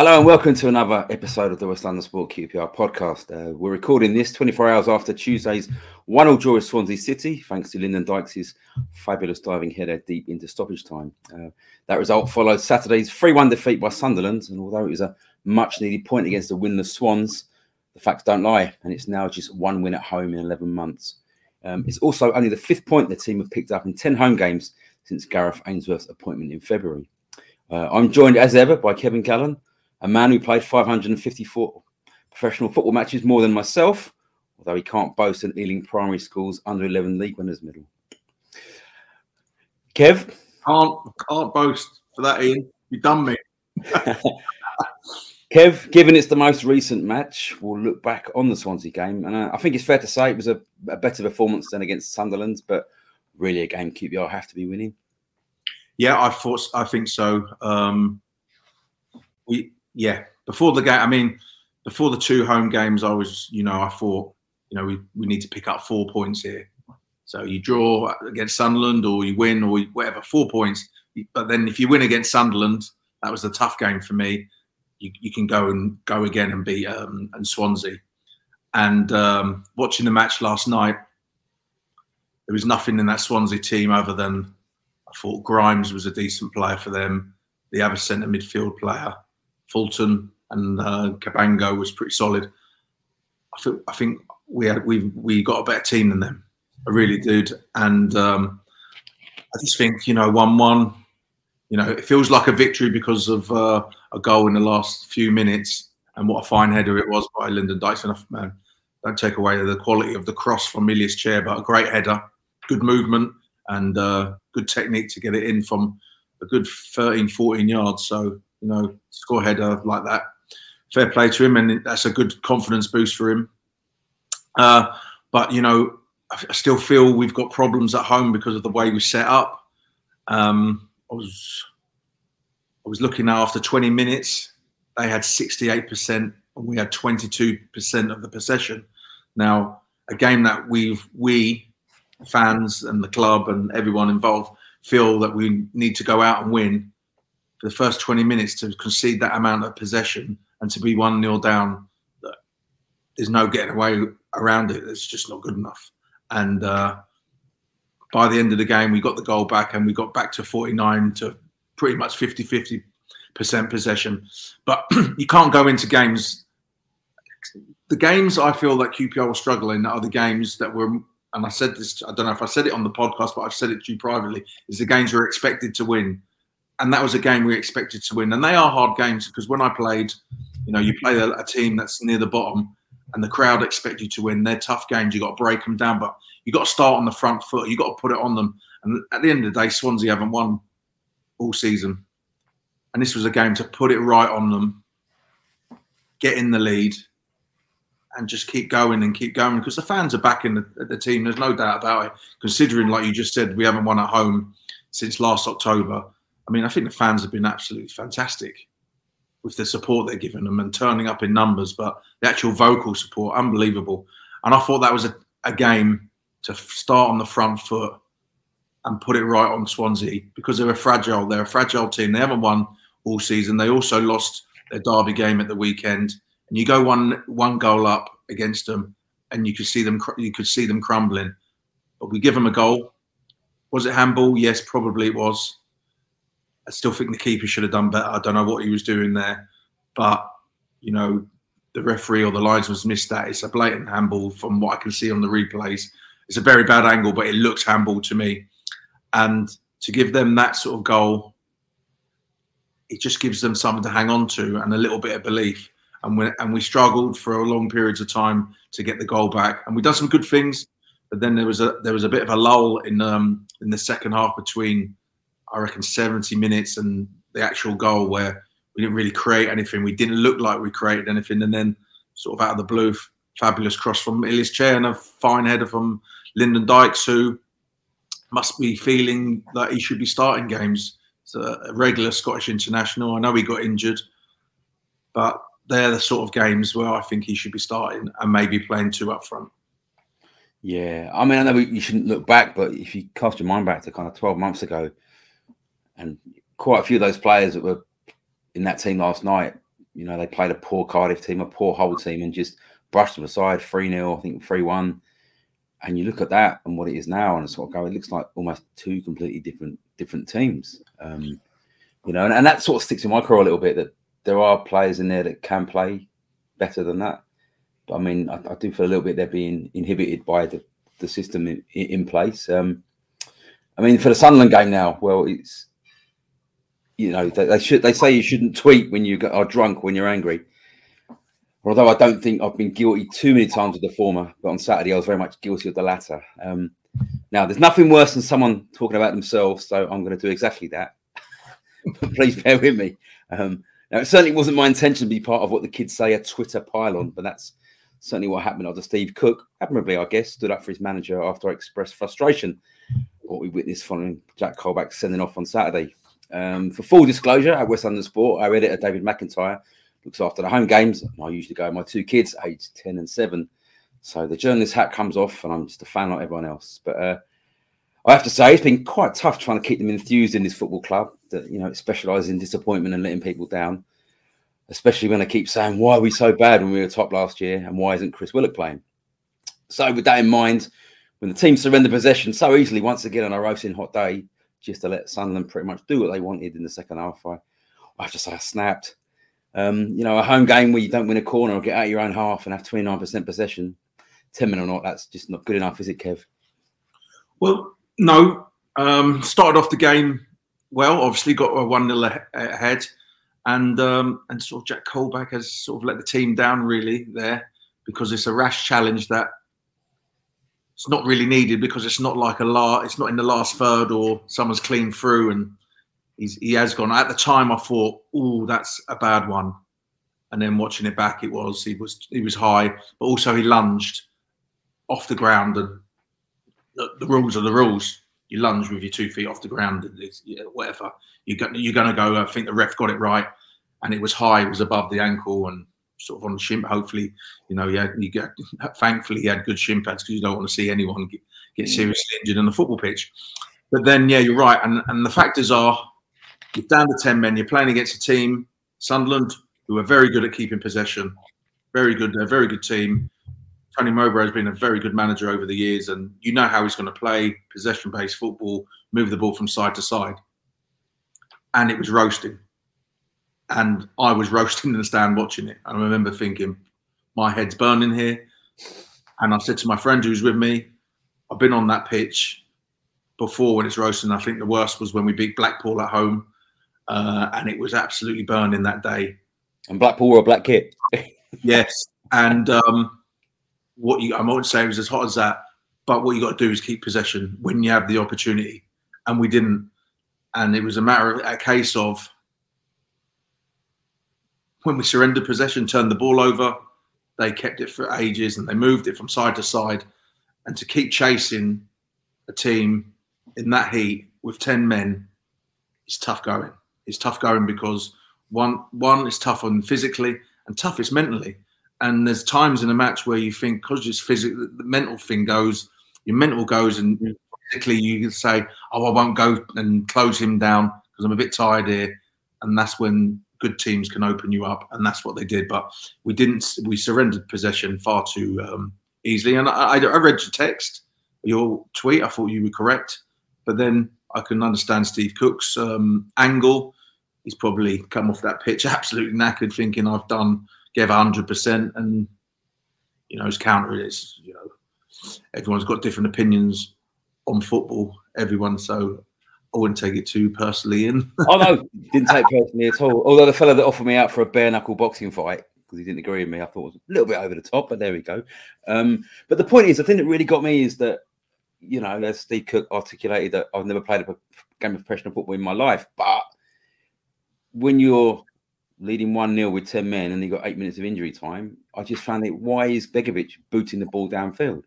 Hello and welcome to another episode of the West London Sport QPR podcast. Uh, we're recording this 24 hours after Tuesday's 1 0 draw with Swansea City, thanks to Lyndon Dykes' fabulous diving header deep into stoppage time. Uh, that result followed Saturday's 3 1 defeat by Sunderland, and although it was a much needed point against the winless Swans, the facts don't lie, and it's now just one win at home in 11 months. Um, it's also only the fifth point the team have picked up in 10 home games since Gareth Ainsworth's appointment in February. Uh, I'm joined as ever by Kevin Gallen a man who played 554 professional football matches more than myself, although he can't boast an Ealing Primary School's under 11 league winners medal. Kev? Can't, can't boast for that, Ian. You've done me. Kev, given it's the most recent match, we'll look back on the Swansea game. And uh, I think it's fair to say it was a, a better performance than against Sunderland, but really a game QPR have to be winning. Yeah, I thought I think so. Um, we yeah, before the game, I mean, before the two home games, I was, you know, I thought, you know, we, we need to pick up four points here. So you draw against Sunderland or you win or whatever, four points. But then if you win against Sunderland, that was a tough game for me. You, you can go and go again and beat um, and Swansea. And um, watching the match last night, there was nothing in that Swansea team other than I thought Grimes was a decent player for them. The other centre midfield player Fulton and uh, Cabango was pretty solid. I think I think we had we we got a better team than them. I really did, and um, I just think you know one one. You know, it feels like a victory because of uh, a goal in the last few minutes, and what a fine header it was by Lyndon Dykes. man, don't take away the quality of the cross from Ilias Chair, but a great header, good movement, and uh, good technique to get it in from a good 13, 14 yards. So you know, score header like that. Fair play to him, and that's a good confidence boost for him. Uh, but you know, I still feel we've got problems at home because of the way we set up. Um, I was I was looking now after 20 minutes, they had 68% and we had 22% of the possession. Now, a game that we've we fans and the club and everyone involved feel that we need to go out and win for the first 20 minutes to concede that amount of possession and to be 1 0 down, there's no getting away around it. It's just not good enough. And uh, by the end of the game, we got the goal back and we got back to 49 to pretty much 50 50 percent possession. But you can't go into games. The games I feel that QPR were struggling are the games that were, and I said this, I don't know if I said it on the podcast, but I've said it to you privately, is the games we're expected to win and that was a game we expected to win. And they are hard games because when I played, you know, you play a, a, team that's near the bottom, and the crowd expect you to win. They're tough games. You got to break them down, but you got to start on the front foot. You got to put it on them. And at the end of the day, Swansea haven't won all season, and this was a game to put it right on them, get in the lead, and just keep going and keep going because the fans are backing the, the team. There's no doubt about it. Considering, like you just said, we haven't won at home since last October I mean, I think the fans have been absolutely fantastic with the support they're giving them and turning up in numbers, but the actual vocal support, unbelievable. And I thought that was a, a game to start on the front foot and put it right on Swansea because they're a fragile, they're a fragile team. They haven't won all season. They also lost their derby game at the weekend, and you go one one goal up against them, and you could see them you could see them crumbling. But we give them a goal. Was it handball? Yes, probably it was. I still think the keeper should have done better. I don't know what he was doing there, but you know, the referee or the linesman's missed that. It's a blatant handball from what I can see on the replays. It's a very bad angle, but it looks handball to me. And to give them that sort of goal, it just gives them something to hang on to and a little bit of belief. And we and we struggled for a long periods of time to get the goal back. And we done some good things, but then there was a there was a bit of a lull in um in the second half between I reckon 70 minutes and the actual goal where we didn't really create anything. We didn't look like we created anything. And then sort of out of the blue, fabulous cross from Ilias Chair and a fine header from Lyndon Dykes, who must be feeling that he should be starting games. It's a regular Scottish international. I know he got injured, but they're the sort of games where I think he should be starting and maybe playing two up front. Yeah, I mean, I know you shouldn't look back, but if you cast your mind back to kind of 12 months ago, and quite a few of those players that were in that team last night, you know, they played a poor Cardiff team, a poor Hull team, and just brushed them aside 3 0, I think 3 1. And you look at that and what it is now, and sort of go, it looks like almost two completely different different teams. Um, you know, and, and that sort of sticks in my craw a little bit that there are players in there that can play better than that. But I mean, I, I do feel a little bit they're being inhibited by the, the system in, in place. Um, I mean, for the Sunderland game now, well, it's you know they, they, should they say you shouldn't tweet when you are drunk when you're angry. Although I don't think I've been guilty too many times of the former, but on Saturday I was very much guilty of the latter. Um, now, there's nothing worse than someone talking about themselves, so I'm going to do exactly that. Please bear with me. Um, now, it certainly wasn't my intention to be part of what the kids say a Twitter pylon, but that's certainly what happened after Steve Cook, admirably, I guess, stood up for his manager after I expressed frustration. What we witnessed following Jack Colback sending off on Saturday. Um, for full disclosure, at West London Sport, our editor David McIntyre looks after the home games. I usually go with my two kids, aged 10 and 7. So the journalist hat comes off, and I'm just a fan like everyone else. But uh, I have to say, it's been quite tough trying to keep them enthused in this football club that, you know, specialises in disappointment and letting people down, especially when I keep saying, why are we so bad when we were top last year and why isn't Chris Willock playing? So, with that in mind, when the team surrendered possession so easily once again on a roasting hot day, just to let Sunderland pretty much do what they wanted in the second half, I, I have to say I snapped. Um, you know, a home game where you don't win a corner or get out your own half and have 29% possession, 10 men or not, that's just not good enough, is it, Kev? Well, no, um, started off the game well. Obviously, got a one 0 ahead, and um, and sort of Jack Colback has sort of let the team down really there because it's a rash challenge that it's not really needed because it's not like a la it's not in the last third or someone's clean through and he's, he has gone. At the time, I thought, oh, that's a bad one, and then watching it back, it was he was he was high, but also he lunged off the ground and the, the, rules are the rules. You lunge with your two feet off the ground, yeah, whatever. You you're going to go. I think the ref got it right, and it was high. It was above the ankle and sort of on the shin. Hopefully, you know, yeah, you get. Thankfully, he had good shin pads because you don't want to see anyone get, get mm. seriously injured on the football pitch. But then, yeah, you're right, and and the factors are, you're down to ten men. You're playing against a team, Sunderland, who are very good at keeping possession, very good. They're a very good team. Tony Mowbray has been a very good manager over the years, and you know how he's going to play possession based football, move the ball from side to side. And it was roasting. And I was roasting in the stand watching it. And I remember thinking, my head's burning here. And I said to my friend who's with me, I've been on that pitch before when it's roasting. I think the worst was when we beat Blackpool at home. Uh, and it was absolutely burning that day. And Blackpool were a black kit. yes. And um, what you I won't say it was as hot as that, but what you got to do is keep possession when you have the opportunity, and we didn't. And it was a matter of a case of when we surrendered possession, turned the ball over, they kept it for ages and they moved it from side to side. And to keep chasing a team in that heat with 10 men is tough going. It's tough going because one, one is tough on physically and tough is mentally. And there's times in a match where you think, because it's physical, the mental thing goes, your mental goes, and physically you can say, "Oh, I won't go and close him down because I'm a bit tired here," and that's when good teams can open you up, and that's what they did. But we didn't. We surrendered possession far too um, easily. And I, I, read your text, your tweet. I thought you were correct, but then I can understand Steve Cook's um, angle. He's probably come off that pitch absolutely knackered, thinking I've done gave 100%. And, you know, his counter is, you know, everyone's got different opinions on football, everyone. So I wouldn't take it too personally in. oh, no, didn't take personally at all. Although the fellow that offered me out for a bare knuckle boxing fight, because he didn't agree with me, I thought was a little bit over the top, but there we go. Um, but the point is, the thing that really got me is that, you know, as Steve Cook articulated, that I've never played a game of professional football in my life, but when you're leading 1 0 with 10 men and he got eight minutes of injury time. I just found it why is Begovic booting the ball downfield?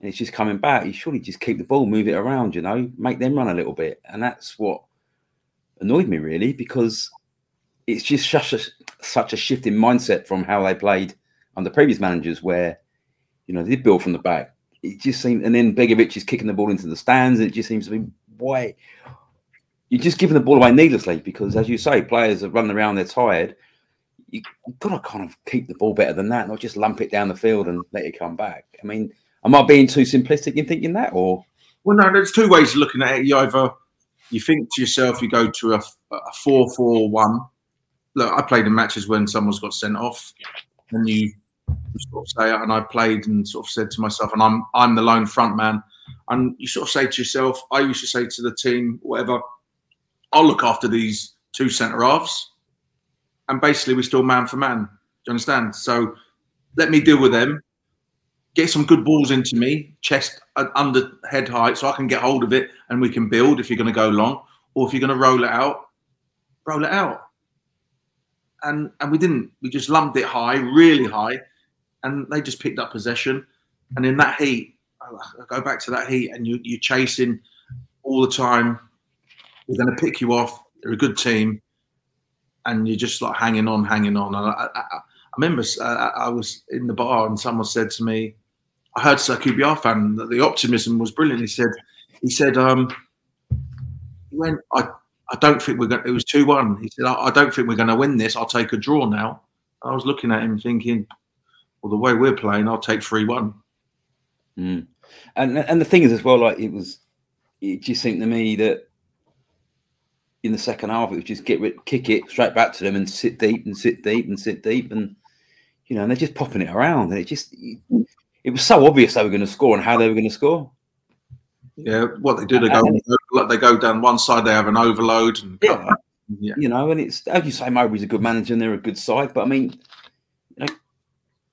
And it's just coming back. You surely just keep the ball, move it around, you know, make them run a little bit, and that's what annoyed me really because it's just such a such a shift in mindset from how they played under previous managers, where you know they did build from the back. It just seemed, and then Begovic is kicking the ball into the stands, and it just seems to be why you're just giving the ball away needlessly because, as you say, players are running around, they're tired. You, have got to kind of keep the ball better than that, not just lump it down the field and let it come back. I mean, am I being too simplistic in thinking that, or? Well, no, there's two ways of looking at it. You either you think to yourself, you go to a, a four-four-one. Look, I played in matches when someone's got sent off, and you sort of say, and I played and sort of said to myself, and I'm I'm the lone front man, and you sort of say to yourself, I used to say to the team, whatever, I'll look after these two centre halves, and basically we're still man for man. Do you understand? So let me deal with them. Get some good balls into me, chest uh, under head height, so I can get hold of it, and we can build. If you're going to go long, or if you're going to roll it out, roll it out. And and we didn't. We just lumped it high, really high, and they just picked up possession. And in that heat, I go back to that heat, and you, you're chasing all the time they're going to pick you off. They're a good team, and you're just like hanging on, hanging on. And I, I, I remember uh, I was in the bar, and someone said to me, "I heard Sir QPR fan that the optimism was brilliant." He said, "He said, um, he went, I, I don't think we're going. It was two one. He said, I, I don't think we're going to win this. I'll take a draw now." I was looking at him thinking, "Well, the way we're playing, I'll take three one." Mm. And and the thing is as well, like it was, it just seemed to me that in the second half, it was just get rid, kick it straight back to them and sit deep and sit deep and sit deep and you know, and they're just popping it around, and it just it was so obvious they were going to score and how they were going to score. Yeah, what they do, they go they go down one side, they have an overload, and yeah, yeah. you know, and it's as you say, Mowbray's a good manager and they're a good side, but I mean, you know,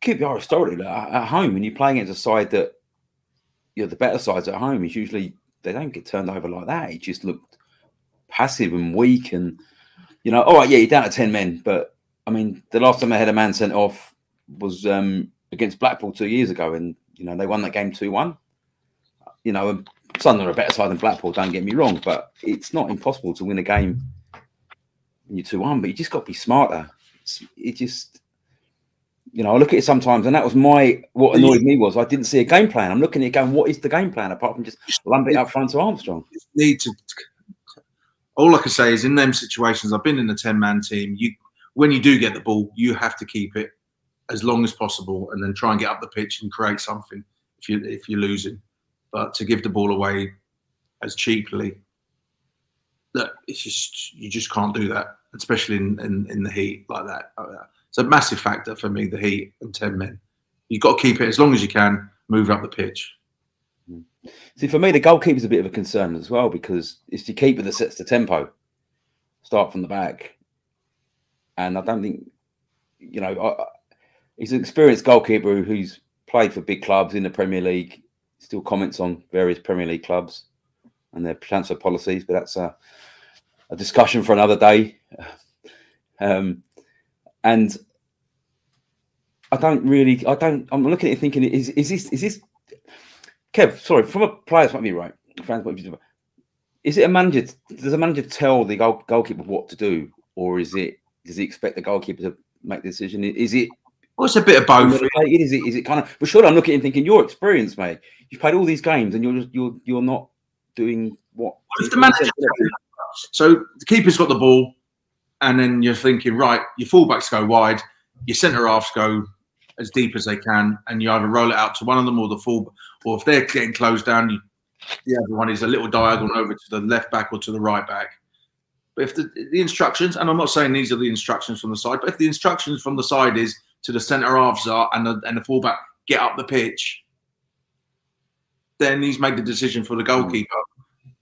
QPR historically at, at home when you're playing against a side that you know the better sides at home is usually they don't get turned over like that. It just looked passive and weak. And you know, all right, yeah, you're down to ten men, but I mean, the last time they had a man sent off was um, against Blackpool two years ago, and you know they won that game two one. You know, Sunderland are a better side than Blackpool. Don't get me wrong, but it's not impossible to win a game when you're two one. But you just got to be smarter. It's, it just you know, I look at it sometimes, and that was my what annoyed me was I didn't see a game plan. I'm looking at it going, what is the game plan apart from just lump it up front to Armstrong? need to all I can say is in them situations, I've been in a 10 man team. You, when you do get the ball, you have to keep it as long as possible and then try and get up the pitch and create something if you if you're losing. But to give the ball away as cheaply, look, it's just you just can't do that, especially in, in, in the heat like that. Uh, it's a massive factor for me, the heat and 10 men. You've got to keep it as long as you can, move up the pitch. Hmm. See, for me, the goalkeeper's a bit of a concern as well because it's the keeper that sets the tempo, start from the back. And I don't think, you know, I, he's an experienced goalkeeper who's played for big clubs in the Premier League, still comments on various Premier League clubs and their transfer policies, but that's a, a discussion for another day. Um, and I don't really, I don't, I'm looking at it thinking, is, is this, is this Kev, sorry, from a player's point of view, right? Fans point of view, is it a manager? Does a manager tell the goal, goalkeeper what to do, or is it? Does he expect the goalkeeper to make the decision? Is it? Well, it's a bit of both. Is it? Is it kind of? But sure, I'm looking and thinking, your experience, mate. You've played all these games, and you're just you're you're not doing what? Well, if the manager, so the keeper's got the ball, and then you're thinking, right, your fullbacks go wide, your centre halves go as deep as they can, and you either roll it out to one of them or the full, or if they're getting closed down, you, the other one is a little diagonal over to the left back or to the right back. But if the, the instructions, and I'm not saying these are the instructions from the side, but if the instructions from the side is to the centre halves are and the, and the fullback get up the pitch, then he's made the decision for the goalkeeper.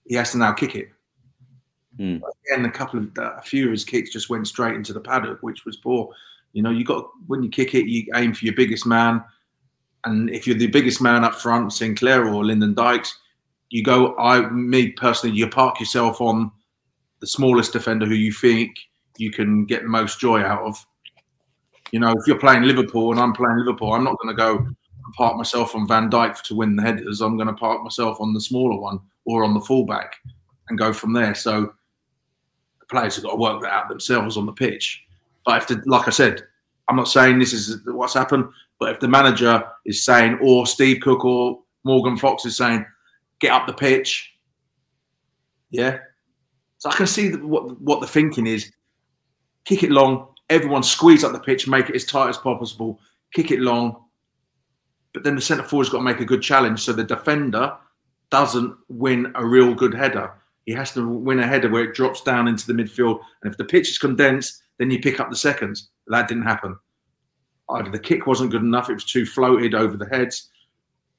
He has to now kick it. Mm. Again, a couple of a few of his kicks just went straight into the paddock, which was poor. You know, you got when you kick it, you aim for your biggest man, and if you're the biggest man up front, Sinclair or Lyndon Dykes, you go. I, me personally, you park yourself on the smallest defender who you think you can get the most joy out of. You know, if you're playing Liverpool and I'm playing Liverpool, I'm not going to go. park myself on Van Dijk to win the headers. I'm going to park myself on the smaller one or on the fullback and go from there. So the players have got to work that out themselves on the pitch. But if, the, like I said, I'm not saying this is what's happened, but if the manager is saying, or Steve Cook or Morgan Fox is saying, get up the pitch, yeah. So I can see what what the thinking is. Kick it long, everyone squeeze up the pitch, make it as tight as possible, kick it long. But then the centre forward's got to make a good challenge so the defender doesn't win a real good header. He has to win a header where it drops down into the midfield. And if the pitch is condensed, then you pick up the seconds. That didn't happen. Either the kick wasn't good enough, it was too floated over the heads,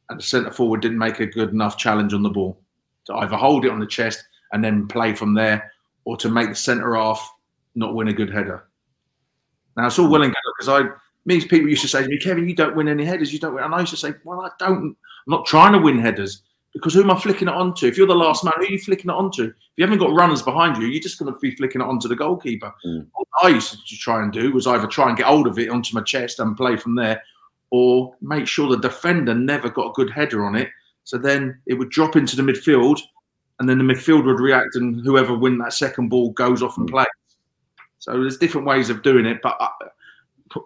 and the centre forward didn't make a good enough challenge on the ball to either hold it on the chest and then play from there, or to make the centre half not win a good header. Now it's all well and good because I means people used to say to me, Kevin, you don't win any headers, you don't win. And I used to say, Well, I don't I'm not trying to win headers because who am I flicking it onto? If you're the last man, who are you flicking it onto? If you haven't got runners behind you, you're just going to be flicking it onto the goalkeeper. Mm. What I used to try and do was either try and get hold of it onto my chest and play from there, or make sure the defender never got a good header on it. So then it would drop into the midfield, and then the midfield would react, and whoever win that second ball goes off and plays. So there's different ways of doing it, but I,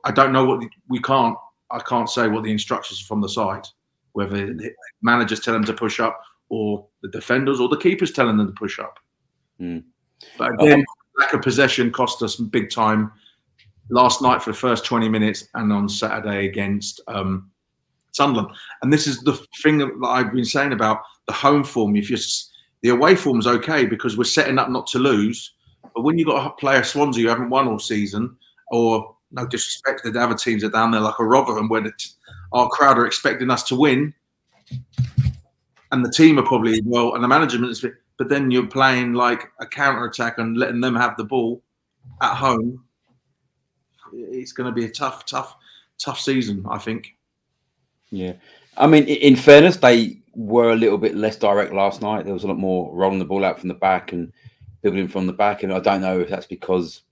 I don't know what the, we can't. I can't say what the instructions from the side, whether the managers tell them to push up, or the defenders, or the keepers telling them to push up. Mm. But again, lack of possession cost us big time last night for the first 20 minutes, and on Saturday against um, Sunderland. And this is the thing that I've been saying about the home form. If you the away form is okay because we're setting up not to lose, but when you've got a player Swansea who haven't won all season, or no disrespect to the other teams are down there like a Rotherham where the, our crowd are expecting us to win, and the team are probably well, and the management is. But then you're playing like a counter attack and letting them have the ball at home. It's going to be a tough, tough, tough season, I think. Yeah, I mean, in fairness, they were a little bit less direct last night. There was a lot more rolling the ball out from the back and building from the back, and I don't know if that's because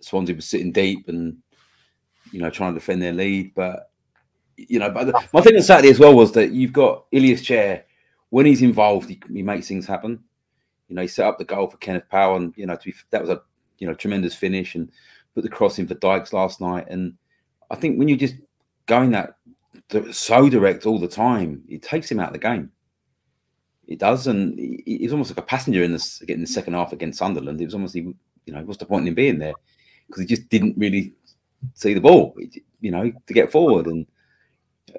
Swansea was sitting deep and you know trying to defend their lead. But you know, but the, my thing on Saturday as well was that you've got Ilias Chair when he's involved, he, he, makes things happen. You know, he set up the goal for Kenneth Paal, and you know, be, that was a you know tremendous finish, and put the cross in for Dykes last night. And I think when you're just going that so direct all the time, it takes him out of the game. It does, and he's almost like a passenger in this getting the second half against Sunderland. It was almost, you know, what's the point in him being there? because he just didn't really see the ball, you know, to get forward. And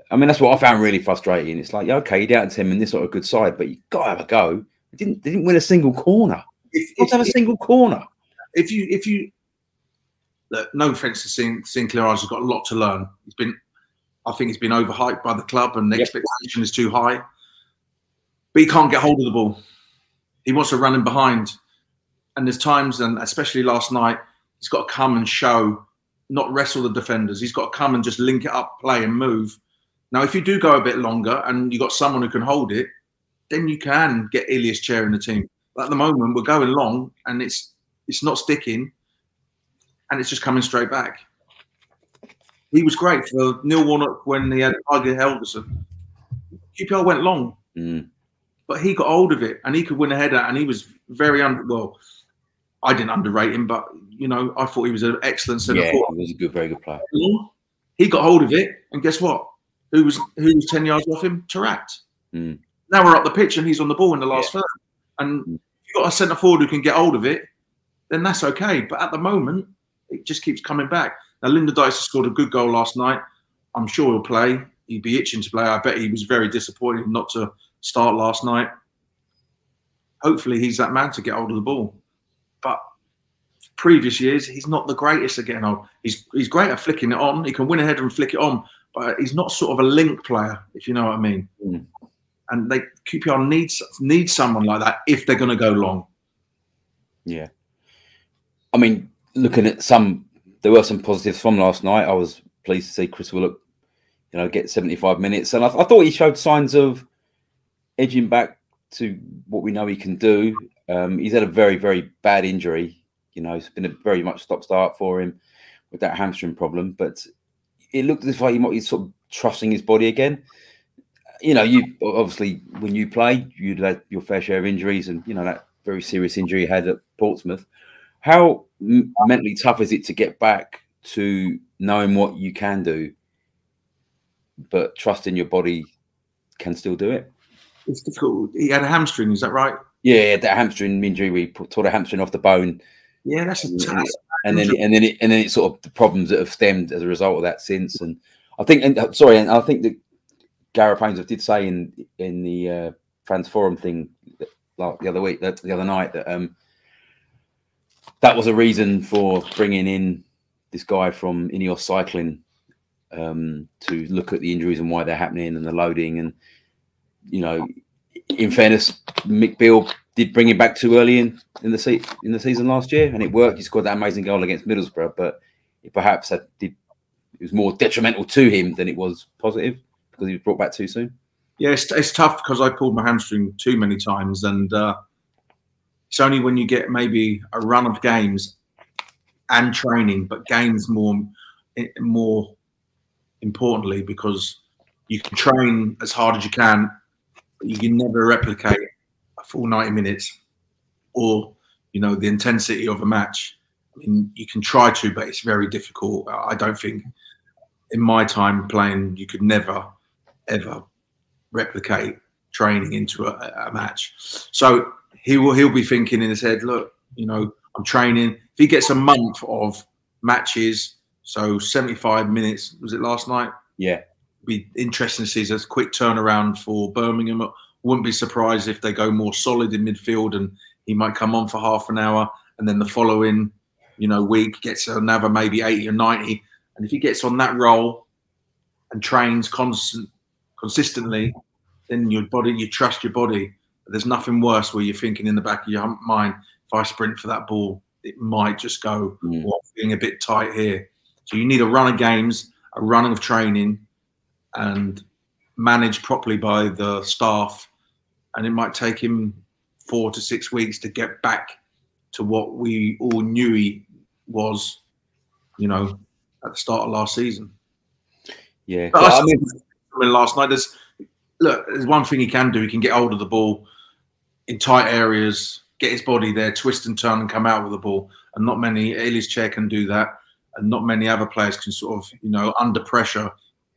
I mean, that's what I found really frustrating. It's like, yeah, okay, you're down to him, and this sort of good side, but you got to have a go. They didn't they didn't win a single corner. If, if, have a single corner. If you if you look, no offense to Sinclair, has got a lot to learn. He's been, I think, he's been overhyped by the club, and the yep. expectation is too high. But he can't get hold of the ball. He wants to run in behind, and there's times, and especially last night, He's got to come and show, not wrestle the defenders. He's got to come and just link it up, play and move. Now, if you do go a bit longer and you've got someone who can hold it, then you can get Ilias Chair in the team. But at the moment, we're going long and it's it's not sticking, and it's just coming straight back. He was great for Neil Warnock when he had Heidar Helguson. QPR went long, mm. But he got hold of it and he could win a header, and he was very under. Well, I didn't underrate him, but you know, I thought he was an excellent centre yeah, forward. he was a good, very good player. He got hold of it, and guess what? Who was who was ten yards off him? Taarabt. Mm. Now we're up the pitch, and he's on the ball in the last yeah. third. And mm. if you've got a centre forward who can get hold of it, then that's okay. But at the moment, it just keeps coming back. Now Lyndon Dykes scored a good goal last night. I'm sure he'll play. He'd be itching to play. I bet he was very disappointed not to start last night. Hopefully, he's that man to get hold of the ball. But previous years, he's not the greatest at getting on. He's he's great at flicking it on. He can win ahead and flick it on, but he's not sort of a link player, if you know what I mean. Mm. And they QPR needs needs someone like that if they're going to go long. Yeah, I mean, looking at some, there were some positives from last night. I was pleased to see Chris Willock, you know, get seventy five minutes, and I, I thought he showed signs of edging back to what we know he can do. Um, he's had a very, very bad injury. You know, it's been a very much stop start for him with that hamstring problem. But it looked as if he might be sort of trusting his body again. You know, you obviously when you play, you'd had your fair share of injuries, and you know that very serious injury you had at Portsmouth. How m- mentally tough is it to get back to knowing what you can do, but trusting your body can still do it? It's difficult. He had a hamstring, is that right? Yeah, that hamstring injury, we tore the hamstring off the bone. Yeah, that's a and, and then and then it, and then it's sort of the problems that have stemmed as a result of that since. And I think, and uh, sorry, and I think that Gareth Ainsworth did say in in the uh, fans forum thing like the other week, that the other night, that um that was a reason for bringing in this guy from Ineos Cycling um, to look at the injuries and why they're happening and the loading. And you know, in fairness, Mick Beale did bring him back too early in in the se- in the season last year, and it worked. He scored that amazing goal against Middlesbrough, but it perhaps did it was more detrimental to him than it was positive because he was brought back too soon. Yeah, it's, it's tough because I pulled my hamstring too many times, and uh, it's only when you get maybe a run of games and training, but games more more importantly because you can train as hard as you can, you can never replicate a full 90 minutes or you know the intensity of a match. I mean, you can try to, but it's very difficult. I don't think in my time playing, you could never ever replicate training into a, a match. So he will he'll be thinking in his head, look, you know, I'm training. If he gets a month of matches, so 75 minutes, was it last night? Yeah. Be interesting to see a quick turnaround for Birmingham. Wouldn't be surprised if they go more solid in midfield and he might come on for half an hour and then the following, you know, week gets another maybe 80 or 90. And if he gets on that role and trains constant consistently, then your body, you trust your body. There's nothing worse where you're thinking in the back of your mind, if I sprint for that ball, it might just go mm. or feeling a bit tight here. So you need a run of games, a run of training, and managed properly by the staff. And it might take him four to six weeks to get back to what we all knew he was, you know, at the start of last season. Yeah, I mean, last night. There's look, there's one thing he can do. He can get hold of the ball in tight areas, get his body there, twist and turn, and come out with the ball. And not many Ilias Chair can do that, and not many other players can sort of, you know, under pressure,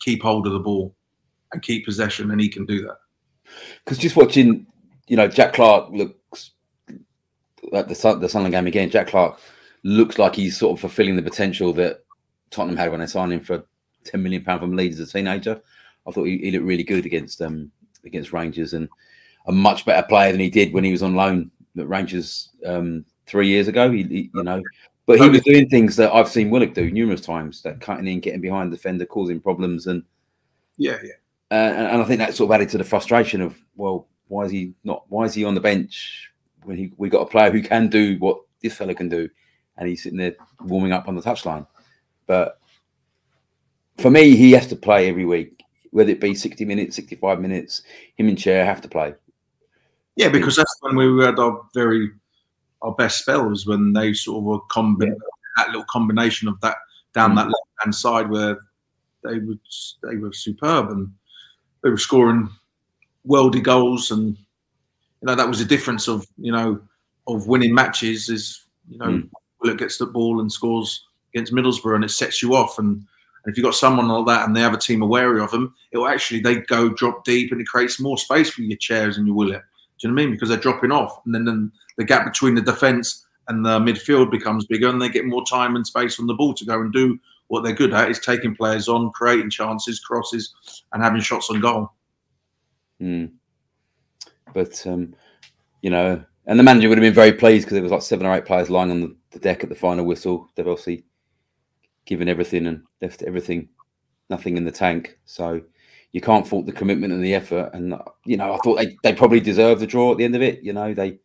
keep hold of the ball and keep possession, and he can do that. Because just watching, you know, Jack Clarke looks at the the Sunderland game again. Jack Clarke looks like he's sort of fulfilling the potential that Tottenham had when they signed him for ten million pound from Leeds as a teenager. I thought he, he, looked really good against um against Rangers and a much better player than he did when he was on loan at Rangers um, three years ago. He, he, you know, but he was doing things that I've seen Willock do numerous times, that cutting in, getting behind the defender, causing problems, and yeah, yeah. Uh, and, and, I think that sort of added to the frustration of well, why is he not? Why is he on the bench when he we got a player who can do what this fella can do, and he's sitting there warming up on the touchline. But for me, he has to play every week whether it be 60 minutes, 65 minutes, him and Chair have to play. Yeah, because that's when we had our very our best spells when they sort of were combi- yeah. that little combination of that down mm-hmm. that left hand side where they would they were superb and they were scoring worldy goals and you know that was the difference of you know of winning matches is you know mm. Gets the ball and scores against Middlesbrough and it sets you off and and if you've got someone like that and they have a team wary of them, it will actually they go drop deep and it creates more space for your chairs and your Willock. You know what I mean? Because they're dropping off, and then, then the gap between the defence and the midfield becomes bigger, and they get more time and space on the ball to go and do what they're good at is taking players on, creating chances, crosses, and having shots on goal. Mm. But um, you know, and the manager would have been very pleased because there was like seven or eight players lying on the, the deck at the final whistle. They've obviously given everything and left everything, nothing in the tank. So you can't fault the commitment and the effort. And you know, I thought they, they probably deserved the draw at the end of it. You know, they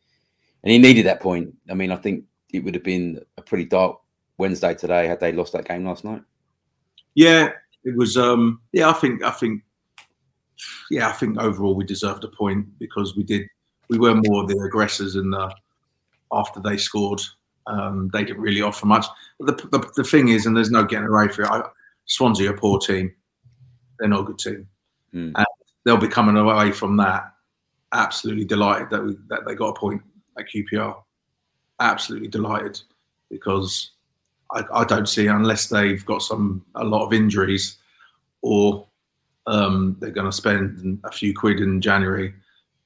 and he needed that point. I mean, I think it would have been a pretty dark Wednesday today had they lost that game last night. Yeah, it was. um Yeah, I think. I think. Yeah, I think overall we deserved a point because we did. We were more the aggressors, and after they scored, um, they didn't really offer much. The, the, the, thing is, and there's no getting away from it, I, Swansea are a poor team. they're not a good team, Mm. and they'll be coming away from that absolutely delighted that we, that they got a point at QPR. Absolutely delighted because I, I don't see unless they've got some a lot of injuries or um, they're going to spend a few quid in January.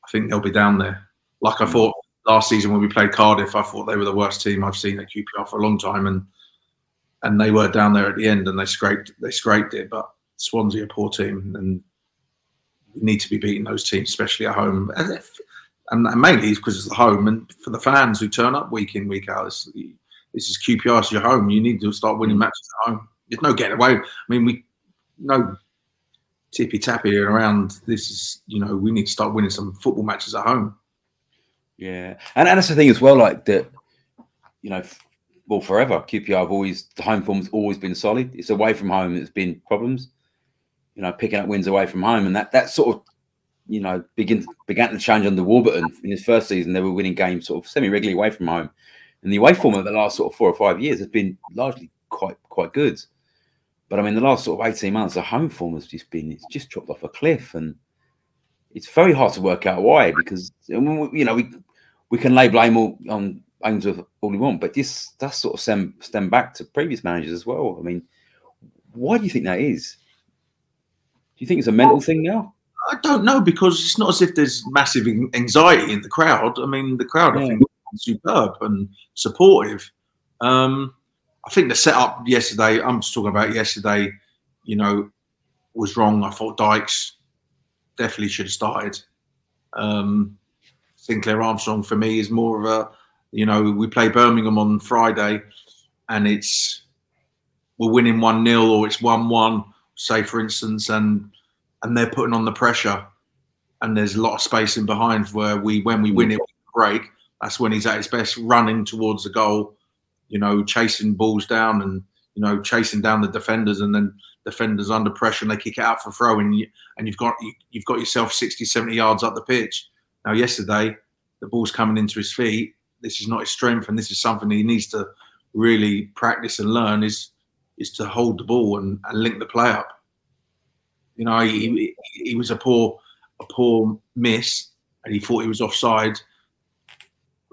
I think they'll be down there. Like I thought last season when we played Cardiff, I thought they were the worst team I've seen at QPR for a long time, and and they were down there at the end and they scraped they scraped it. But Swansea, a poor team, and we need to be beating those teams, especially at home. And, if, and mainly because it's the home, and for the fans who turn up week in week out, this, this is QPR, it's your home. You need to start winning mm. matches at home. There's no getting away. I mean, we no tippy tappy around. This is you know we need to start winning some football matches at home. Yeah, and, and that's the thing as well. Like that, you know, well, forever QPR have always the home form's always been solid. It's away from home that's been problems. You know, picking up wins away from home, and that that sort of, you know, begin began to change under Warburton in his first season. They were winning games sort of semi regularly away from home, and the away form of the last sort of four or five years has been largely quite quite good. But I mean, the last sort of eighteen months, the home form has just been it's just dropped off a cliff, and it's very hard to work out why because you know we we can lay blame all on Ainsworth all we want, but this does sort of stem stem back to previous managers as well. I mean, why do you think that is? You think it's a mental thing now? I don't know because it's not as if there's massive anxiety in the crowd. I mean, the crowd I think is superb and supportive. Um, I think the setup yesterday. I'm just talking about yesterday. You know, was wrong. I thought Dykes definitely should have started. Um, Sinclair Armstrong for me is more of a. You know, we play Birmingham on Friday, and it's we're winning one 0 or it's one one. Say for instance, and and they're putting on the pressure, and there's a lot of space in behind where we, when we win it, we break. That's when he's at his best, running towards the goal, you know, chasing balls down and you know chasing down the defenders, and then defenders under pressure and they kick it out for throw, and you, and you've got you, you've got yourself 60, 70 yards up the pitch. Now, yesterday, the ball's coming into his feet. This is not his strength, and this is something he needs to really practice and learn. Is is to hold the ball and, and link the play up. You know, he, he, was a poor a poor miss, and he thought he was offside.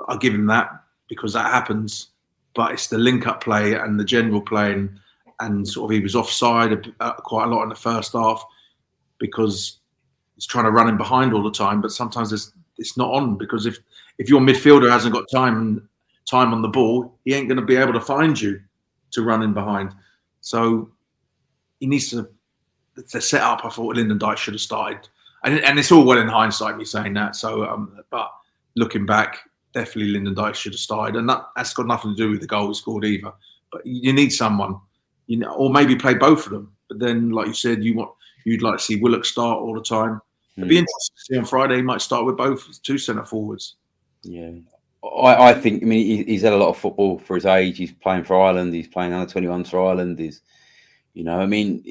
I'll give him that because that happens. But it's the link up play and the general play, and, and sort of he was offside uh, quite a lot in the first half because he's trying to run in behind all the time. But sometimes it's it's not on because if if your midfielder hasn't got time time on the ball, he ain't going to be able to find you to run in behind. So he needs to the setup. I thought Lyndon Dyke should have started, and and it's all well in hindsight me saying that. So, um, but looking back, definitely Lyndon Dyke should have started, and that, that's got nothing to do with the goal he scored either. But you need someone, you know, or maybe play both of them. But then, like you said, you want you'd like to see Willock start all the time. It'd be Mm. interesting to see on Friday. He might start with both two centre forwards. Yeah. I, I think, I mean, he, he's had a lot of football for his age. He's playing for Ireland. He's playing under 21s for Ireland. He's, you know, I mean,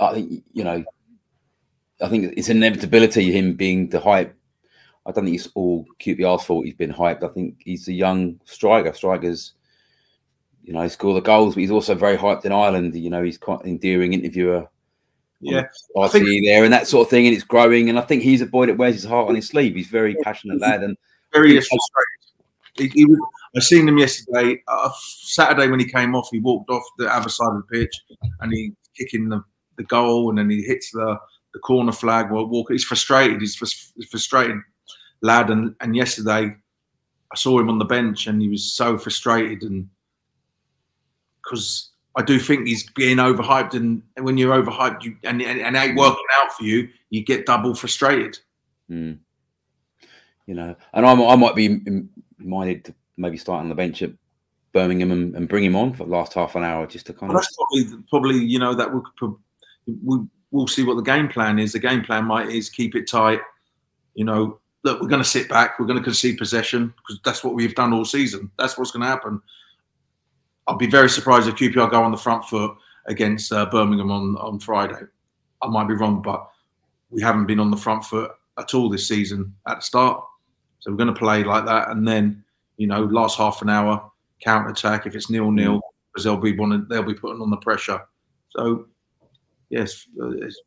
I think, you know, I think it's inevitability him being the hype. I don't think it's all QPR's fault he's been hyped. I think he's a young striker. Strikers, you know, score the goals, but he's also very hyped in Ireland. You know, he's quite an endearing interviewer. Yeah, I see there and that sort of thing, and it's growing. And I think he's a boy that wears his heart on his sleeve. He's a very passionate lad, and very frustrated. He, he was, I seen him yesterday. Uh, Saturday when he came off, he walked off the other side of the pitch and he kicking the, the goal, and then he hits the, the corner flag. Well, walk. He's frustrated. He's he's frustrated lad. And and yesterday, I saw him on the bench, and he was so frustrated, and because I do think he's being overhyped, and when you're overhyped, you and and, and it ain't working out for you, you get double frustrated. Mm. You know, and I'm, I might be minded to maybe start on the bench at Birmingham and, and bring him on for the last half an hour just to kind Well, of. that's probably probably you know that we'll, we we'll see what the game plan is. The game plan might is keep it tight. You know, look, we're going to sit back. We're going to concede possession because that's what we've done all season. That's what's going to happen. I'll be very surprised if QPR go on the front foot against uh, Birmingham on on Friday. I might be wrong, but we haven't been on the front foot at all this season at the start. So we're going to play like that, and then you know, last half an hour counter attack if it's nil nil because they'll be wanting, they'll be putting on the pressure. So yes, uh, it's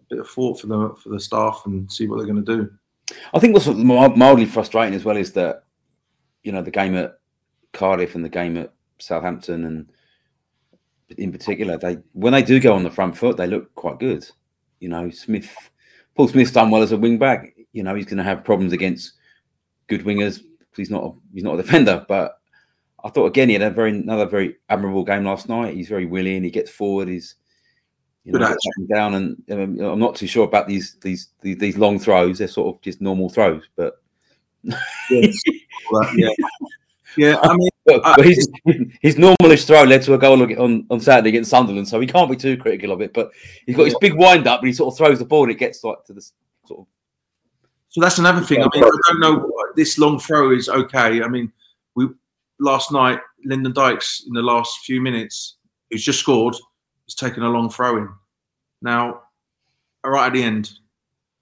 a bit of thought for the for the staff and see what they're going to do. I think what's mildly frustrating as well is that you know the game at Cardiff and the game at Southampton and in particular they when they do go on the front foot they look quite good. You know Smyth, Paul Smyth's done well as a wing back. You know he's going to have problems against good wingers. He's not a, he's not a defender, but I thought again he had a very another very admirable game last night. He's very willing. He gets forward. He's you know, down, and um, I'm not too sure about these, these, these these long throws. They're sort of just normal throws, but yes. well, yeah, yeah. I mean, but, but his, his normalish throw led to a goal on, on Saturday against Sunderland, so he can't be too critical of it. But he's got his big wind up, and he sort of throws the ball, and it gets like to the sort of. So that's another thing. I mean, I don't know. This long throw is okay. I mean, we last night Lyndon Dykes in the last few minutes, who's just scored He's taken a long throw in. Now, right at the end,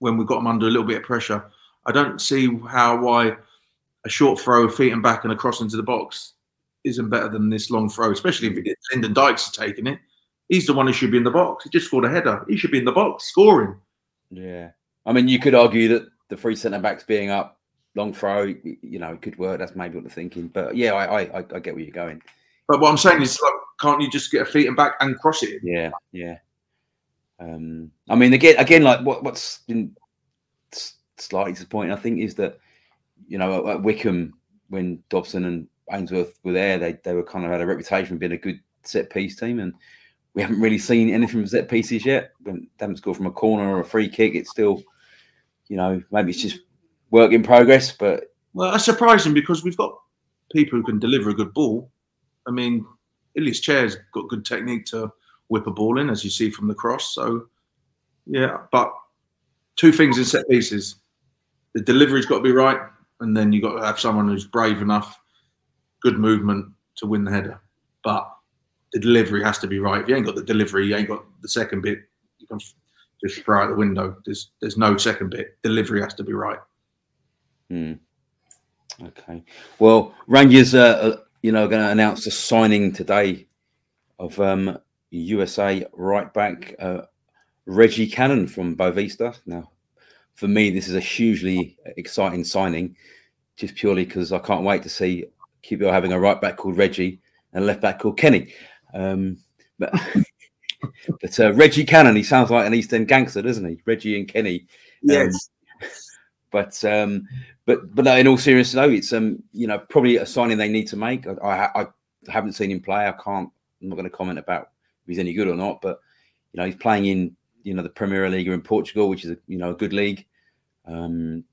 when we got him under a little bit of pressure, I don't see how why a short throw, of feet and back, and a cross into the box isn't better than this long throw, especially if Lyndon Dykes is taking it. He's the one who should be in the box. He just scored a header. He should be in the box scoring. Yeah. I mean, you could argue that the three centre backs being up, long throw, you know, it could work. That's maybe what they're thinking. But yeah, I, I, I get where you're going. But what I'm saying is, like, can't you just get a feet and back and cross it? Yeah, yeah. Um, I mean, again, again, like what, what's been slightly disappointing, I think, is that you know at, Wycombe when Dobson and Ainsworth were there, they they were kind of had a reputation of being a good set piece team, and we haven't really seen anything from set pieces yet. They haven't scored from a corner or a free kick. It's still, you know, maybe it's just work in progress. But well, that's surprising because we've got people who can deliver a good ball, I mean, Ilias Chair's got good technique to whip a ball in, as you see from the cross. So, yeah, but two things in set pieces: the delivery's got to be right, and then you've got to have someone who's brave enough, good movement to win the header. But the delivery has to be right. If you ain't got the delivery, you ain't got the second bit. You can just throw out the window. There's there's no second bit. Delivery has to be right. Hmm. Okay. Well, Rangers uh, you know, going to announce the signing today of um, USA right back uh, Reggie Cannon from Boavista. Now, for me, this is a hugely exciting signing, just purely because I can't wait to see QPR having a right back called Reggie and a left back called Kenny. Um, but but uh, Reggie Cannon, he sounds like an East End gangster, doesn't he? Reggie and Kenny. Um, yes. But um, but but in all seriousness, though, it's um you know probably a signing they need to make. I, I, I haven't seen him play. I can't. I'm not going to comment about if he's any good or not. But you know he's playing in you know the Premier League in Portugal, which is a you know a good league. Um,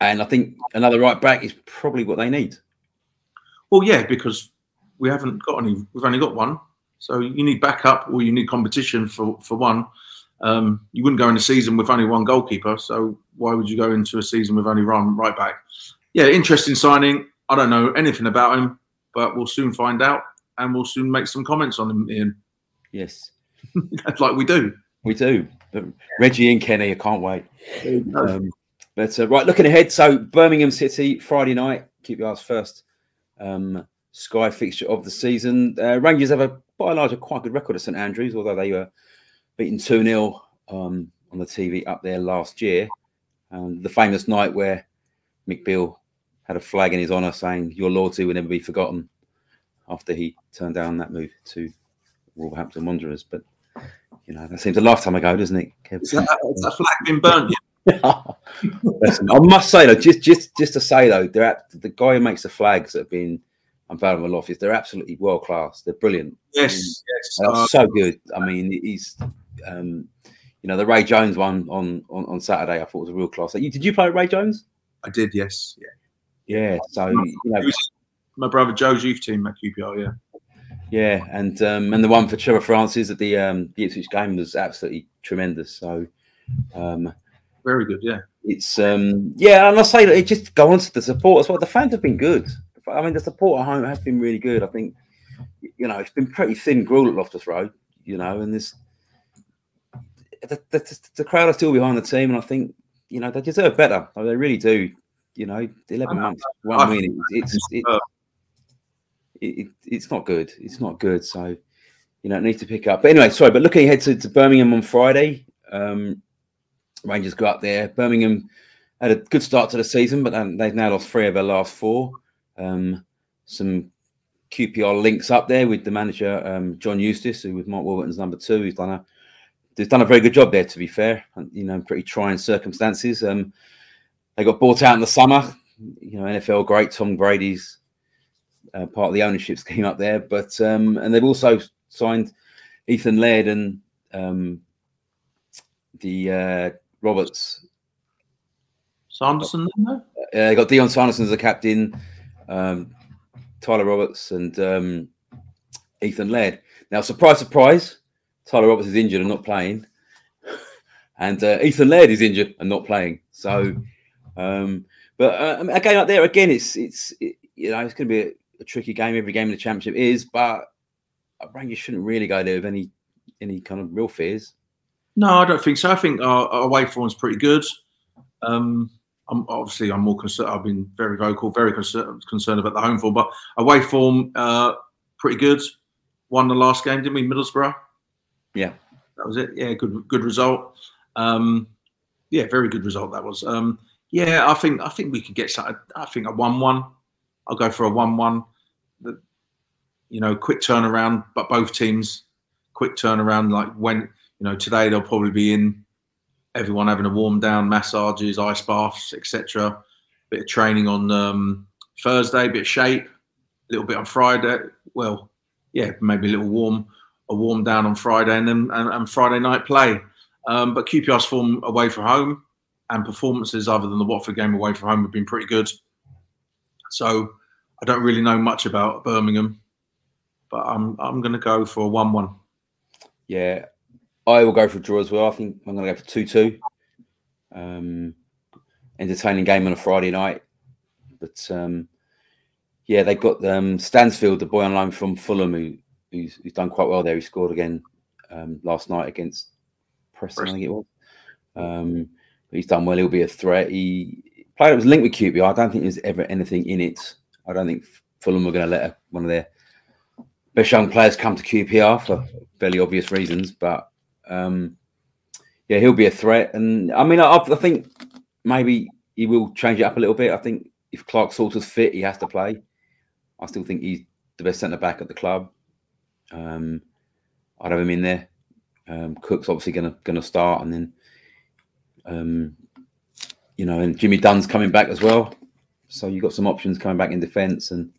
and I think another right back is probably what they need. Well, yeah, because we haven't got any. We've only got one, so you need backup or you need competition for for one. Um, you wouldn't go in a season with only one goalkeeper, so why would you go into a season with only one right back? Yeah, interesting signing. I don't know anything about him, but we'll soon find out, and we'll soon make some comments on him. Ian. Yes, like we do. We do. But Reggie and Kenny, I can't wait. Um, but uh, right, looking ahead. So Birmingham City Friday night. keep QPR's first um, Sky fixture of the season. Uh, Rangers have a by and large a quite good record at St Andrews, although they were beaten 2 0 um, on the TV up there last year. Um, the famous night where Mick Beale had a flag in his honour saying, Your loyalty will never be forgotten after he turned down that move to Wolverhampton Wanderers. But, you know, that seems a lifetime ago, doesn't it? Is that, that flag been burnt? Listen, I must say though, just just just to say though, they're at, the guy who makes the flags that have been unveiled in my office, they're absolutely world class. They're brilliant. Yes, yes, they're uh, so good. I mean, he's um, you know, the Ray Jones one on, on, on Saturday, I thought was a real class. Did you play Ray Jones? I did, yes. Yeah. Yeah. So, you know, my brother Joe's youth team at QPR, yeah. Yeah, and um, and the one for Trevor Francis at the um, the Ipswich game was absolutely tremendous. So, um, very good, yeah. It's um, yeah, and I say that it just go on to the support as well. The fans have been good. I mean, the support at home has been really good. I think, you know, it's been pretty thin gruel at Loftus Road, you know, and this the, the, the, crowd are still behind the team, and I think you know they deserve better. I mean, they really do. You know, eleven months, one win. It's it, it, it's not good. It's not good. So you know, it needs to pick up. But anyway, sorry. But looking ahead to, to Birmingham on Friday, Um, Rangers go up there. Birmingham had a good start to the season, but they've now lost three of their last four. Um, some QPR links up there with the manager um, John Eustace, who was Mark Warburton's number two. He's done a he's done a very good job there, to be fair. You know, pretty trying circumstances. Um, they got bought out in the summer. You know, NFL great Tom Brady's uh, part of the ownership scheme up there, but um, and they've also signed Ethan Laird and um, the uh, Roberts. Sanderson, uh, they got Dion Sanderson as the captain. Um, Tyler Roberts and um, Ethan Laird. Now, surprise, surprise, Tyler Roberts is injured and not playing, and uh, Ethan Laird is injured and not playing. So, um, but uh, again, up there again, it's it's it, you know it's going to be a, a, tricky game. Every game in the championship is, but Rangers shouldn't really go there with any any kind of real fears. No, I don't think so. I think our, our away form's pretty good. Um, I'm obviously I'm more concerned. I've been very vocal, very concerned, concerned about the home form, but away form uh, pretty good. Won the last game, didn't we, Middlesbrough? Yeah, that was it. Yeah, good good result. Um, yeah, very good result that was. Um, yeah, I think I think we could get. I think a one-one. I'll go for a one-one. You know, quick turnaround, but both teams quick turnaround. Like when you know today they'll probably be in everyone having a warm down, massages, ice baths, etc. Bit of training on um, Thursday, bit of shape, a little bit on Friday. Well, yeah, maybe a little warm, a warm down on Friday, and then and, and Friday night play. Um, but QPR's form away from home and performances other than the Watford game away from home have been pretty good. So I don't really know much about Birmingham, but I'm I'm going to go for a one-one. Yeah, I will go for a draw as well. I think I'm going to go for 2 2. Um, entertaining game on a Friday night. But um, yeah, they've got um, Stansfield, the boy on loan from Fulham, who, who's, who's done quite well there. He scored again um, last night against Preston. I think it was. Um, he's done well. He'll be a threat. He played. It was linked with QPR. I don't think there's ever anything in it. I don't think Fulham are going to let a, one of their best young players come to QPR for fairly obvious reasons. But um, yeah, he'll be a threat. And I mean, I, I, think maybe he will change it up a little bit. I think if Clarke Salter's fit, he has to play. I still think he's the best centre back at the club. Um, I'd have him in there. Um, Cook's obviously going to going to start, and then um, you know, and Jimmy Dunne's coming back as well. So you've got some options coming back in defence, and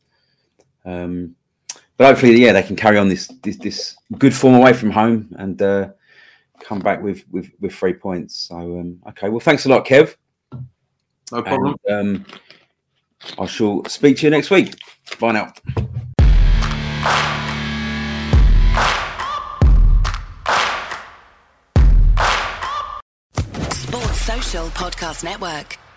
um, but hopefully, yeah, they can carry on this this, this good form away from home and uh, come back with with with three points. So um, okay, well, thanks a lot, Kev. No problem. And, um, I shall speak to you next week. Bye now. Podcast Network.